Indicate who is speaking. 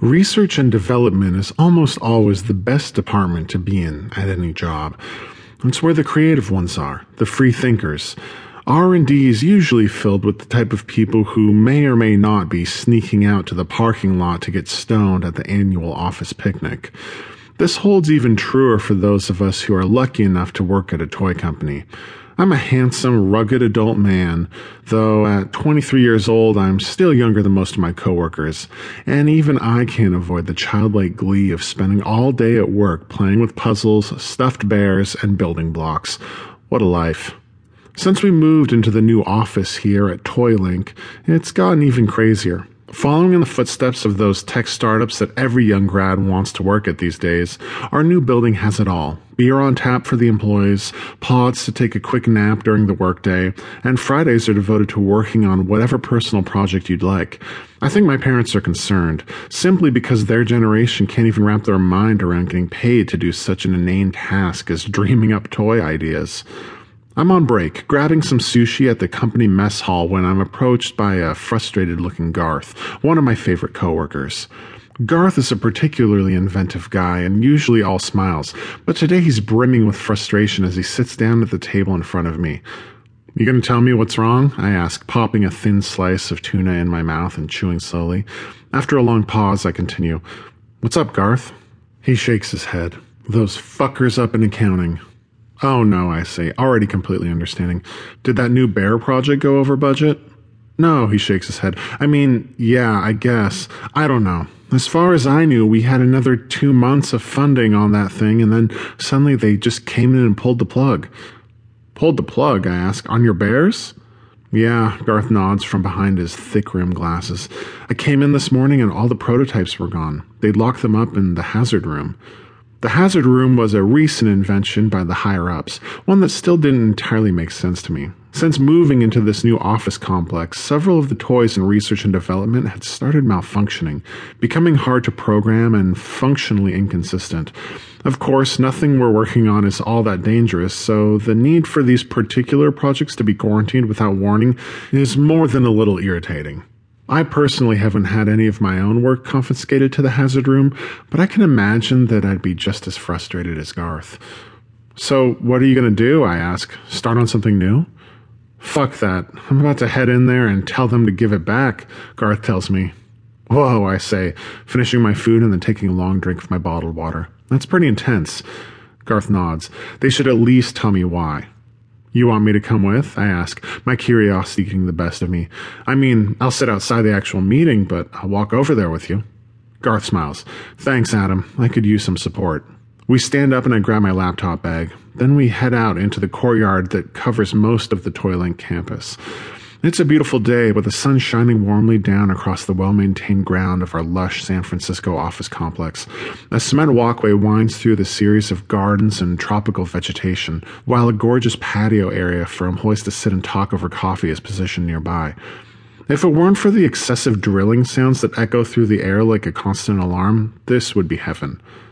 Speaker 1: research and development is almost always the best department to be in at any job. It's where the creative ones are, the free thinkers. R&D is usually filled with the type of people who may or may not be sneaking out to the parking lot to get stoned at the annual office picnic. This holds even truer for those of us who are lucky enough to work at a toy company. I'm a handsome, rugged adult man, though at 23 years old, I'm still younger than most of my coworkers, and even I can't avoid the childlike glee of spending all day at work playing with puzzles, stuffed bears, and building blocks. What a life. Since we moved into the new office here at ToyLink, it's gotten even crazier. Following in the footsteps of those tech startups that every young grad wants to work at these days, our new building has it all. Beer on tap for the employees, pods to take a quick nap during the workday, and Fridays are devoted to working on whatever personal project you'd like. I think my parents are concerned, simply because their generation can't even wrap their mind around getting paid to do such an inane task as dreaming up toy ideas. I'm on break, grabbing some sushi at the company mess hall when I'm approached by a frustrated looking Garth, one of my favorite coworkers. Garth is a particularly inventive guy and usually all smiles, but today he's brimming with frustration as he sits down at the table in front of me. You gonna tell me what's wrong? I ask, popping a thin slice of tuna in my mouth and chewing slowly. After a long pause, I continue. What's up, Garth? He shakes his head. Those fuckers up in accounting. Oh no, I say, already completely understanding. Did that new bear project go over budget? No, he shakes his head. I mean, yeah, I guess. I don't know. As far as I knew, we had another two months of funding on that thing, and then suddenly they just came in and pulled the plug. Pulled the plug, I ask. On your bears? Yeah, Garth nods from behind his thick rimmed glasses. I came in this morning and all the prototypes were gone. They'd locked them up in the hazard room. The hazard room was a recent invention by the higher ups, one that still didn't entirely make sense to me. Since moving into this new office complex, several of the toys in research and development had started malfunctioning, becoming hard to program and functionally inconsistent. Of course, nothing we're working on is all that dangerous, so the need for these particular projects to be quarantined without warning is more than a little irritating. I personally haven't had any of my own work confiscated to the hazard room, but I can imagine that I'd be just as frustrated as Garth. So, what are you going to do? I ask. Start on something new? Fuck that. I'm about to head in there and tell them to give it back, Garth tells me. Whoa, I say, finishing my food and then taking a long drink of my bottled water. That's pretty intense. Garth nods. They should at least tell me why. You want me to come with? I ask, my curiosity getting the best of me. I mean, I'll sit outside the actual meeting, but I'll walk over there with you. Garth smiles. Thanks, Adam. I could use some support. We stand up and I grab my laptop bag. Then we head out into the courtyard that covers most of the ToyLink campus. It's a beautiful day with the sun shining warmly down across the well maintained ground of our lush San Francisco office complex. A cement walkway winds through the series of gardens and tropical vegetation, while a gorgeous patio area for employees to sit and talk over coffee is positioned nearby. If it weren't for the excessive drilling sounds that echo through the air like a constant alarm, this would be heaven.